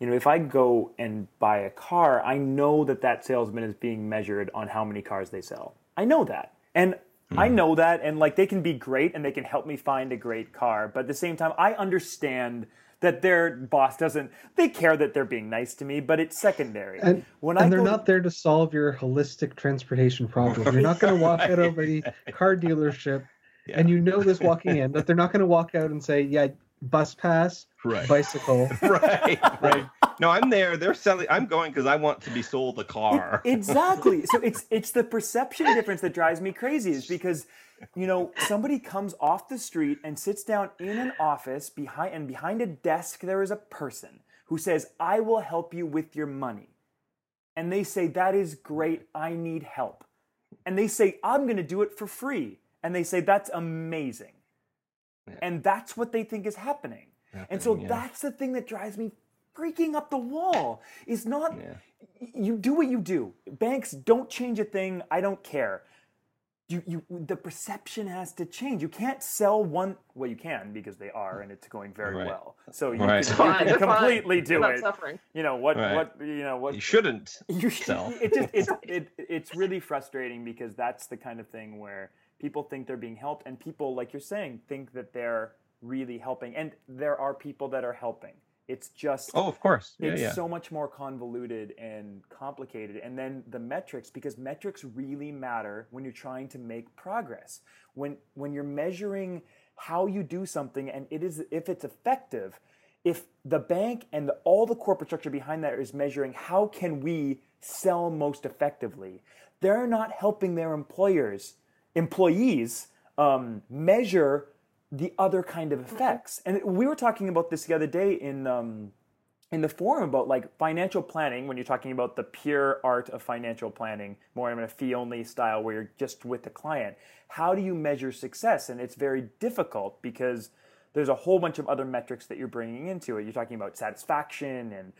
you know if i go and buy a car i know that that salesman is being measured on how many cars they sell. I know that. And hmm. I know that, and like they can be great and they can help me find a great car. But at the same time, I understand that their boss doesn't. They care that they're being nice to me, but it's secondary. And, when and I they're go, not there to solve your holistic transportation problem. You're not going to walk out of a car dealership and you know this walking in that they're not going to walk out and say, "Yeah, bus pass, Right. bicycle. right, right. No, I'm there. They're selling. I'm going because I want to be sold a car. exactly. So it's it's the perception difference that drives me crazy. Is because you know somebody comes off the street and sits down in an office behind and behind a desk there is a person who says, "I will help you with your money," and they say, "That is great. I need help," and they say, "I'm going to do it for free," and they say, "That's amazing," and that's what they think is happening. And so yeah. that's the thing that drives me freaking up the wall. Is not Yeah. you do what you do. Banks don't change a thing. I don't care. You, you, the perception has to change. You can't sell one. Well, you can because they are, and it's going very Right. well. So you Right. can, you can they're fine. completely do not it. suffering. You know what? Right. What you know what? You shouldn't. you sell. It just it's it, it's really frustrating because that's the kind of thing where people think they're being helped, and people, like you're saying, think that they're really helping, and there are people that are helping. It's just Oh, of course. Yeah, it's yeah. so much more convoluted and complicated and then the metrics because metrics really matter when you're trying to make progress when when you're measuring how you do something and it is if it's effective if the bank and the, all the corporate structure behind that is measuring how can we sell most effectively they're not helping their employers employees um, measure the other kind of effects. And we were talking about this the other day in um, in the forum about like financial planning when you're talking about the pure art of financial planning more in a fee only style where you're just with the client. How do you measure success? And it's very difficult because there's a whole bunch of other metrics that you're bringing into it. You're talking about satisfaction and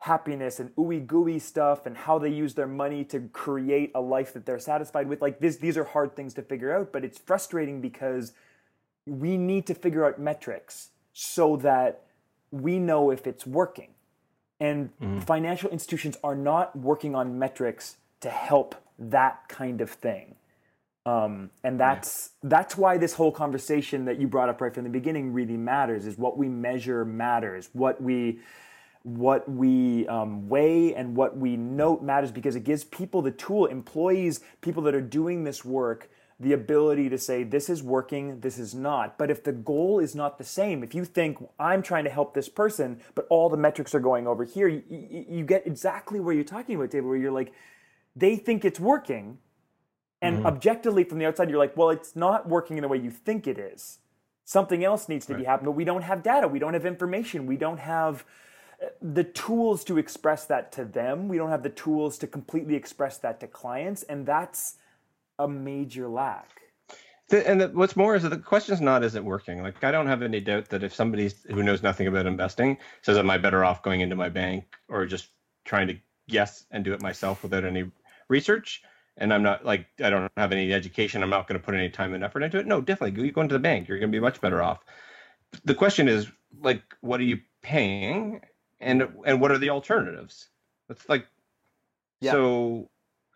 happiness and ooey gooey stuff and how they use their money to create a life that they're satisfied with. Like this these are hard things to figure out but it's frustrating because we need to figure out metrics so that we know if it's working. And financial institutions are not working on metrics to help that kind of thing. Um, and that's that's why this whole conversation that you brought up right from the beginning really matters. Is what we measure matters. What we what we um, weigh and what we note matters because it gives people the tool, employees, people that are doing this work, the ability to say this is working, this is not. But if the goal is not the same, if you think I'm trying to help this person, but all the metrics are going over here, you, you, get exactly where you're talking about, David, where you're like, they think it's working, and objectively from the outside, you're like, well, it's not working in the way you think it is. Something else needs to be happening, but we don't have data, we don't have information, we don't have uh, the tools to express that to them. We don't have the tools to completely express that to clients, and that's a major lack. The- and the, what's more is that the question is not is it working. Like I don't have any doubt that if somebody who knows nothing about investing says, "Am I better off going into my bank or just trying to guess and do it myself without any research?" And I'm not like I don't have any education. I'm not going to put any time and effort into it. No, definitely go, you go into the bank. You're going to be much better off. The question is like, what are you paying, and and what are the alternatives? That's like, Yeah. so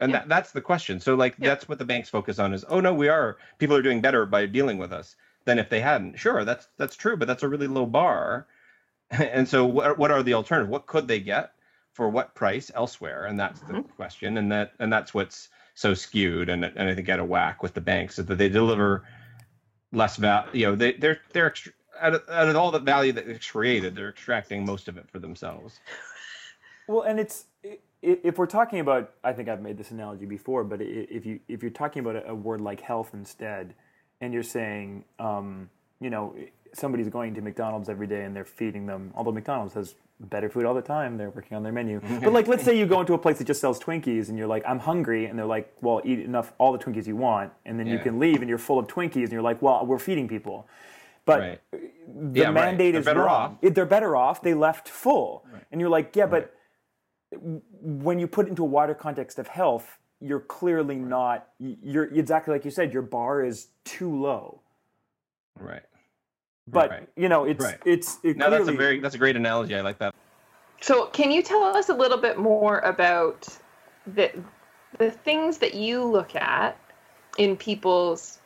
and Yeah. that, that's the question. So like Yeah. that's what the banks focus on is oh no we are people are doing better by dealing with us than if they hadn't. Sure that's that's true but that's a really low bar. And so what, what are the alternatives? What could they get for what price elsewhere? And that's the mm-hmm. question. And that and that's what's so skewed and, and i think out of whack with the banks is that they deliver less value you know they they're they're extra, out, of, out of all the value that is created they're extracting most of it for themselves Well, and it's if we're talking about, I think I've made this analogy before, but if you if you're talking about a, word like health instead, and you're saying, um, you know, somebody's going to McDonald's every day and they're feeding them, although McDonald's has better food all the time, they're working on their menu. but like, let's say you go into a place that just sells Twinkies and you're like, I'm hungry, and they're like, well, eat enough all the Twinkies you want, and then you can leave and you're full of Twinkies, and you're like, well, we're feeding people. But right the Yeah, mandate They're is better wrong. off. They're better off. They left full, and you're like, yeah, but when you put it into a wider context of health, you're clearly not. You're exactly like you said. Your bar is too low. right But Right. you know, it's Right. it's it no that's a very that's a great analogy i like that So, can you tell us a little bit more about the the things that you look at in people's?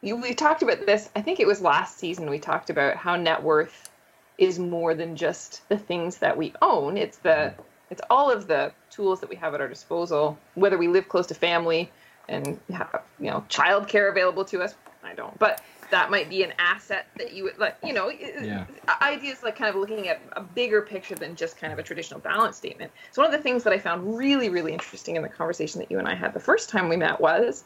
You, we talked about this. I think it was last season. We talked about how net worth is more than just the things that we own. It's the mm-hmm. It's all of the tools that we have at our disposal. Whether we live close to family and have you know childcare available to us. I don't, but that might be an asset that you would like you know Yeah. ideas like kind of looking at a bigger picture than just kind of a traditional balance statement so one of the things that i found really really interesting in the conversation that you and i had the first time we met was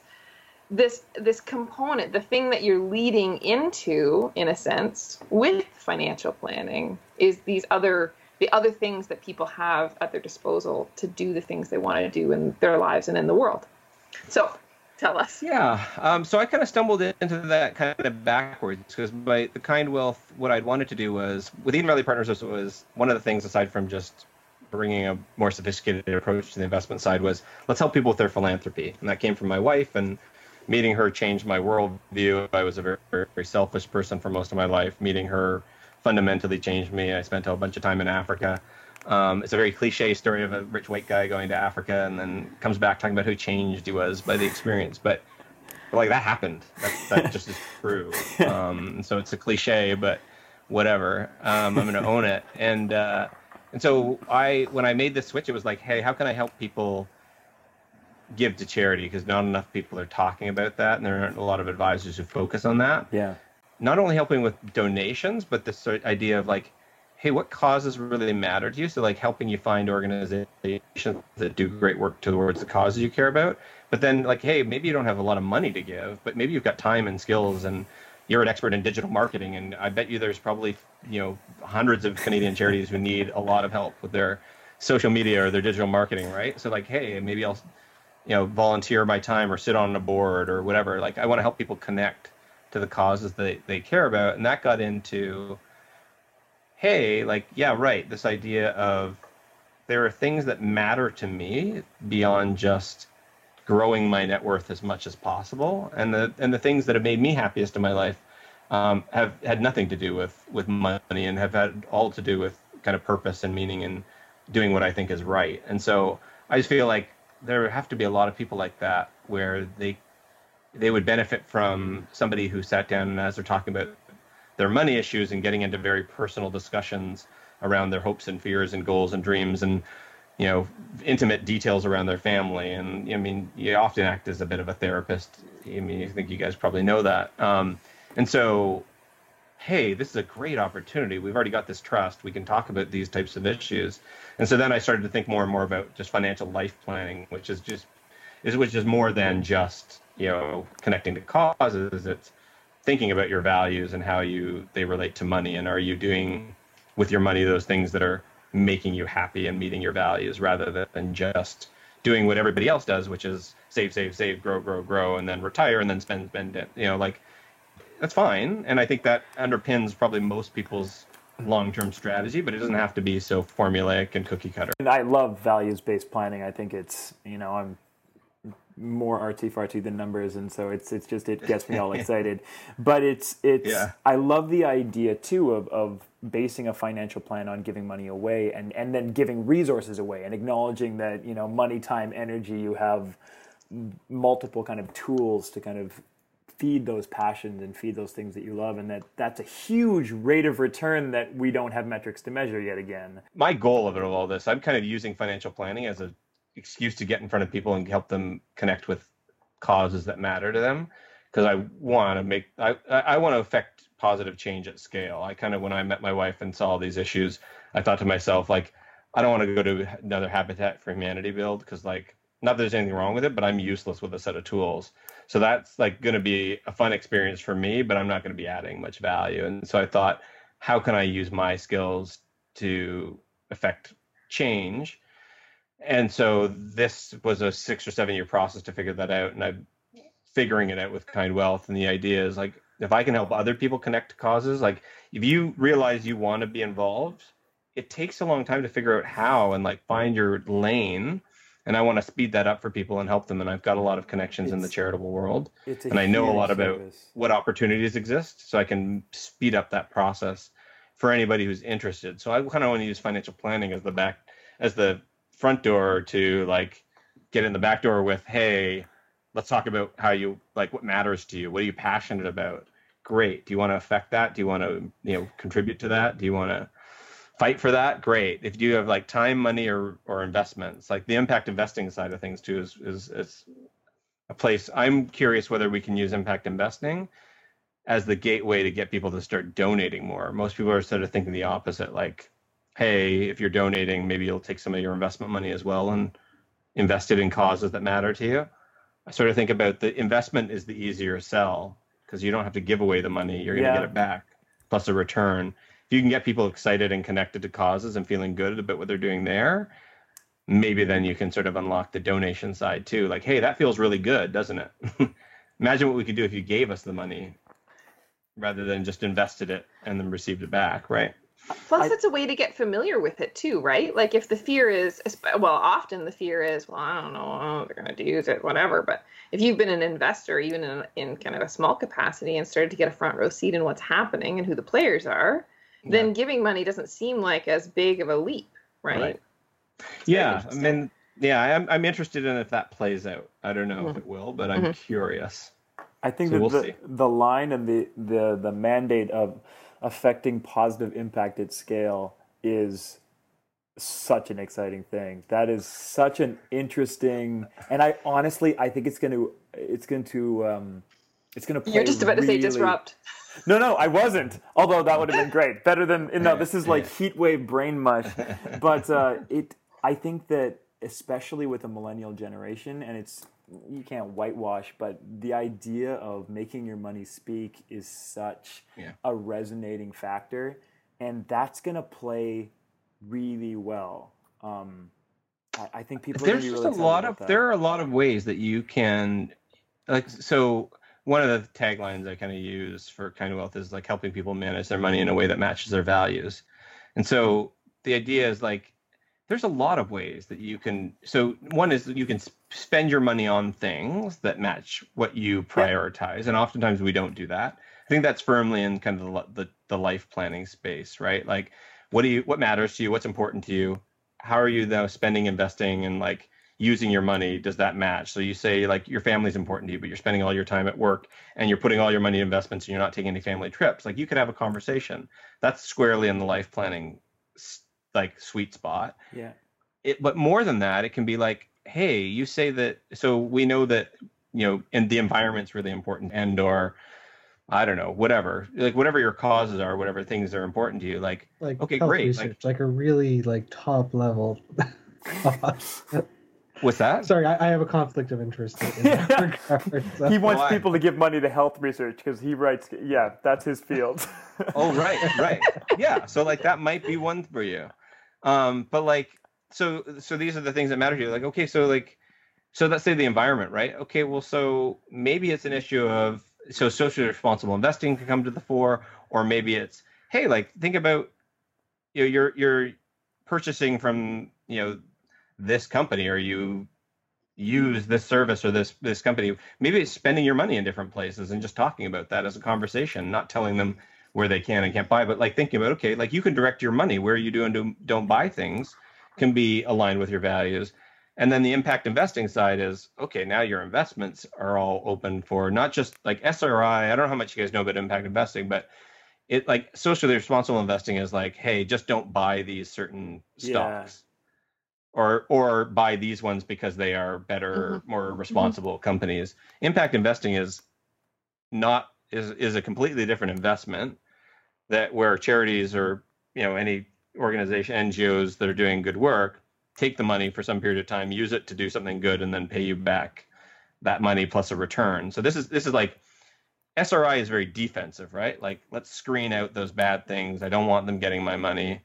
this this component the thing that you're leading into in a sense with financial planning is these other the other things that people have at their disposal to do the things they want to do in their lives and in the world so tell us Yeah. Um, so I kind of stumbled into that kind of backwards because by the kind wealth, what I'd wanted to do was with Eden Valley Partners was, one of the things aside from just bringing a more sophisticated approach to the investment side was let's help people with their philanthropy, and that came from my wife and meeting her changed my worldview. I was a very, very selfish person for most of my life. Meeting her fundamentally changed me. I spent a bunch of time in Africa. Um, it's a very cliche story of a rich white guy going to Africa and then comes back talking about who changed he was by the experience. But, but like that happened. That, that just is true. Um, so it's a cliche, but whatever. Um, I'm going to own it. And uh, and so I when I made this switch, it was like, hey, how can I help people give to charity? Because not enough people are talking about that, and there aren't a lot of advisors who focus on that Yeah. Not only helping with donations, but this idea of like, hey, what causes really matter to you? So like helping you find organizations that do great work towards the causes you care about. But then like, hey, maybe you don't have a lot of money to give, but maybe you've got time and skills and you're an expert in digital marketing. And I bet you there's probably, you know, hundreds of Canadian charities who need a lot of help with their social media or their digital marketing, right? So like, hey, maybe I'll, you know, volunteer my time or sit on a board or whatever. Like I want to help people connect to the causes they, they care about. And that got into, hey, like, yeah, right, this idea of there are things that matter to me beyond just growing my net worth as much as possible. And the and the things that have made me happiest in my life um, have had nothing to do with with money and have had all to do with kind of purpose and meaning and doing what I think is right. And so I just feel like there have to be a lot of people like that where they they would benefit from somebody who sat down and as they're talking about their money issues and getting into very personal discussions around their hopes and fears and goals and dreams and you know intimate details around their family. And i mean you often act as a bit of a therapist. I mean i think you guys probably know that. Um, and so hey this is a great opportunity. We've already got this trust. We can talk about these types of issues. And so then i started to think more and more about just financial life planning which is just is which is more than just you know connecting to causes it's thinking about your values and how you they relate to money. And are you doing with your money those things that are making you happy and meeting your values rather than just doing what everybody else does which is save save save grow grow grow and then retire and then spend spend it you know like that's fine. And i think that underpins probably most people's long-term strategy but it doesn't have to be so formulaic and cookie cutter. And I love values based planning. I think it's you know I'm more artsy fartsy than numbers, and so it's it's just it gets me all excited. But it's it's Yeah. I love the idea too of of basing a financial plan on giving money away and and then giving resources away and acknowledging that you know money, time, energy. You have multiple kind of tools to kind of feed those passions and feed those things that you love and that that's a huge rate of return that we don't have metrics to measure yet again my goal of it all this i'm kind of using financial planning as a excuse to get in front of people and help them connect with causes that matter to them. Because i want to make i i want to affect positive change at scale. I kind of when i met my wife and saw all these issues i thought to myself like i don't want to go to another habitat for humanity build because like not that there's anything wrong with it but i'm useless with a set of tools. So that's like going to be a fun experience for me but i'm not going to be adding much value. And so i thought how can i use my skills to affect change and so this was a six or seven year process to figure that out and i'm figuring it out with kind wealth and the idea is like if i can help other people connect to causes like if you realize you want to be involved it takes a long time to figure out how and like find your lane and i want to speed that up for people and help them and i've got a lot of connections in the charitable world and I know a lot about service. what opportunities exist, so I can speed up that process for anybody who's interested. So I kind of want to use financial planning as the back, as the front door to like get in the back door with, hey, let's talk about how you like what matters to you. What are you passionate about? Great. Do you want to affect that? Do you want to you know contribute to that? Do you want to fight for that? Great. If you have like time, money, or or investments, like the impact investing side of things too is is is a place I'm curious whether we can use impact investing as the gateway to get people to start donating more. Most people are sort of thinking the opposite, like, hey, if you're donating, maybe you'll take some of your investment money as well and invest it in causes that matter to you. I sort of think about the investment is the easier sell because you don't have to give away the money. You're going to Yeah. get it back plus a return. If you can get people excited and connected to causes and feeling good about what they're doing there, maybe then you can sort of unlock the donation side too. Like, hey, that feels really good, doesn't it? Imagine what we could do if you gave us the money rather than just invested it and then received it back, right? Plus, I- it's a way to get familiar with it too, right? Like if the fear is, well, often the fear is, well, I don't know, oh, they're going to use it, whatever. But if you've been an investor, even in, in kind of a small capacity, and started to get a front row seat in what's happening and who the players are, then giving money doesn't seem like as big of a leap, right? Right. Yeah, I mean, yeah, I'm I'm interested in if that plays out. I don't know if Mhm. it will, but I'm Mhm. curious. I think So that we'll the, see. the line and the, the, the mandate of affecting positive impact at scale is such an exciting thing. That is such an interesting, and I honestly, I think it's going to, it's going to, um, it's going to play You're just about to say disrupt. No, no, I wasn't. Although that would have been great. Better than no. This is like heat wave brain mush. But uh, it, I think that especially with the millennial generation, and it's you can't whitewash, but the idea of making your money speak is such Yeah. a resonating factor, and that's gonna play really well. Um, I, I think people. There's are gonna be just really a lot of that. there are a lot of ways that you can like so one of the taglines I kind of use for kind of wealth is like helping people manage their money in a way that matches their values. And so the idea is like there's a lot of ways that you can so one is that you can spend your money on things that match what you prioritize and oftentimes we don't do that. I think that's firmly in kind of the, the the life planning space, right? Like what do you what matters to you? What's important to you? How are you though spending, investing, and like using your money? Does that match? So you say like your family's important to you, but you're spending all your time at work and you're putting all your money in investments and you're not taking any family trips. Like you could have a conversation. That's squarely in the life planning like sweet spot yeah. it but more than that it can be like hey you say that so we know that you know and the environment's really important and or i don't know whatever like whatever your causes are whatever things are important to you like like Okay, great, like- research, like, a really like top level. what's that Sorry, I, I have a conflict of interest in that regard. so- He wants Why? people to give money to health research because he writes. Yeah, that's his field. oh right right yeah so like that might be one for you um but like so so these are the things that matter to you. Like okay so like so let's say the environment right? Okay well so maybe it's an issue of so socially responsible investing can come to the fore or maybe it's hey like think about you know you're you're purchasing from you know this company or you use this service or this this company. Maybe it's spending your money in different places and just talking about that as a conversation not telling them where they can and can't buy but like thinking about okay like you can direct your money where you do and do, don't buy things can be aligned with your values. And then the impact investing side is okay now your investments are all open for not just like sri i don't know how much you guys know about impact investing but it like socially responsible investing is like hey just don't buy these certain Yeah. stocks or or buy these ones because they are better mm-hmm. more mm-hmm. responsible companies. Impact investing is not is is a completely different investment that where charities or you know any organization ngos that are doing good work take the money for some period of time use it to do something good and then pay you back that money plus a return. So this is this is like sri is very defensive right? Like let's screen out those bad things. I don't want them getting my money.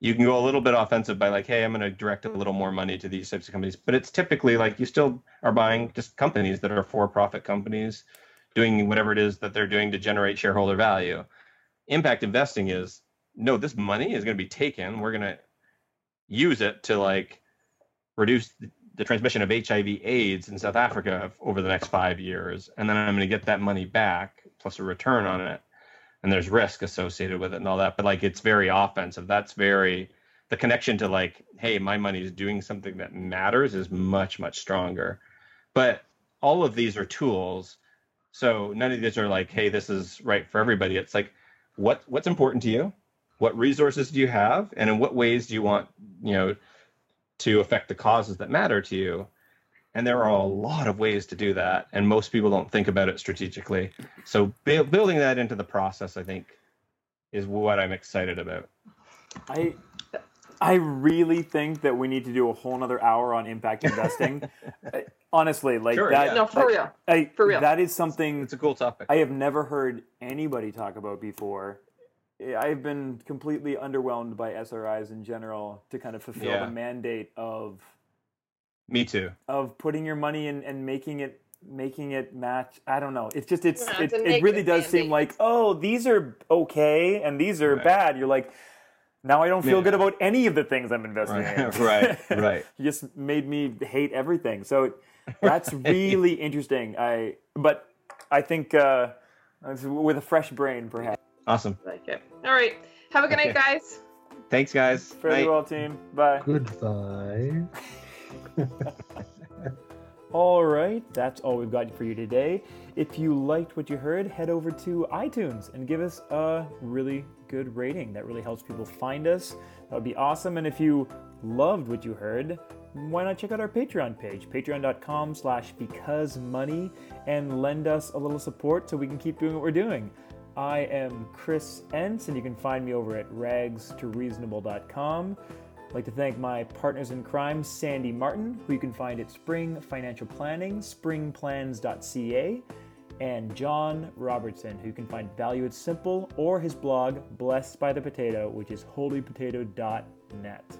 You can go a little bit offensive by like hey i'm going to direct a little more money to these types of companies. But it's typically like you still are buying just companies that are for profit companies doing whatever it is that they're doing to generate shareholder value impact investing is no this money is going to be taken. We're going to use it to like reduce the, transmission of hiv aids in south africa over the next five years and then i'm going to get that money back plus a return on it and there's risk associated with it and all that. But like it's very offensive. That's very the connection to like hey my money is doing something that matters is much much stronger. But all of these are tools. So none of these are like hey this is right for everybody. It's like what what's important to you what resources do you have and in what ways do you want you know to affect the causes that matter to you And there are a lot of ways to do that, and most people don't think about it strategically. So bu- building that into the process, I think, is what I'm excited about. I I really think that we need to do a whole nother hour on impact investing. Honestly, like Sure, that. yeah. No, for real. I, For real. That is something It's a cool topic. I have never heard anybody talk about before. I've been completely underwhelmed by SRIs in general to kind of fulfill Yeah. the mandate of Me too. of putting your money in and making it making it match. I don't know. It's just it's Yeah, it, it really negative does seem like oh these are okay and these are Right. bad. You're like now I don't feel Yeah. good about any of the things I'm investing in. Right, right, right. you just made me hate everything. So that's really interesting. I but I think uh, with a fresh brain, perhaps. Awesome. Like it. All right. Have a good night, guys. Thanks, guys. Fairly Night. well, team. Bye. Goodbye. All right, that's all we've got for you today. If you liked what you heard, head over to iTunes and give us a really good rating. That really helps people find us. That would be awesome. And if you loved what you heard, why not check out our Patreon page, patreon.com slash because money, and lend us a little support so we can keep doing what we're doing. I am Chris Enns, and you can find me over at ragstoreasonable.com. I'd like to thank my partners in crime, Sandi Martin, who you can find at Spring Financial Planning, springplans.ca, and John Robertson, who you can find Value It's Simple or his blog, Blessed by the Potato, which is holypotato.net.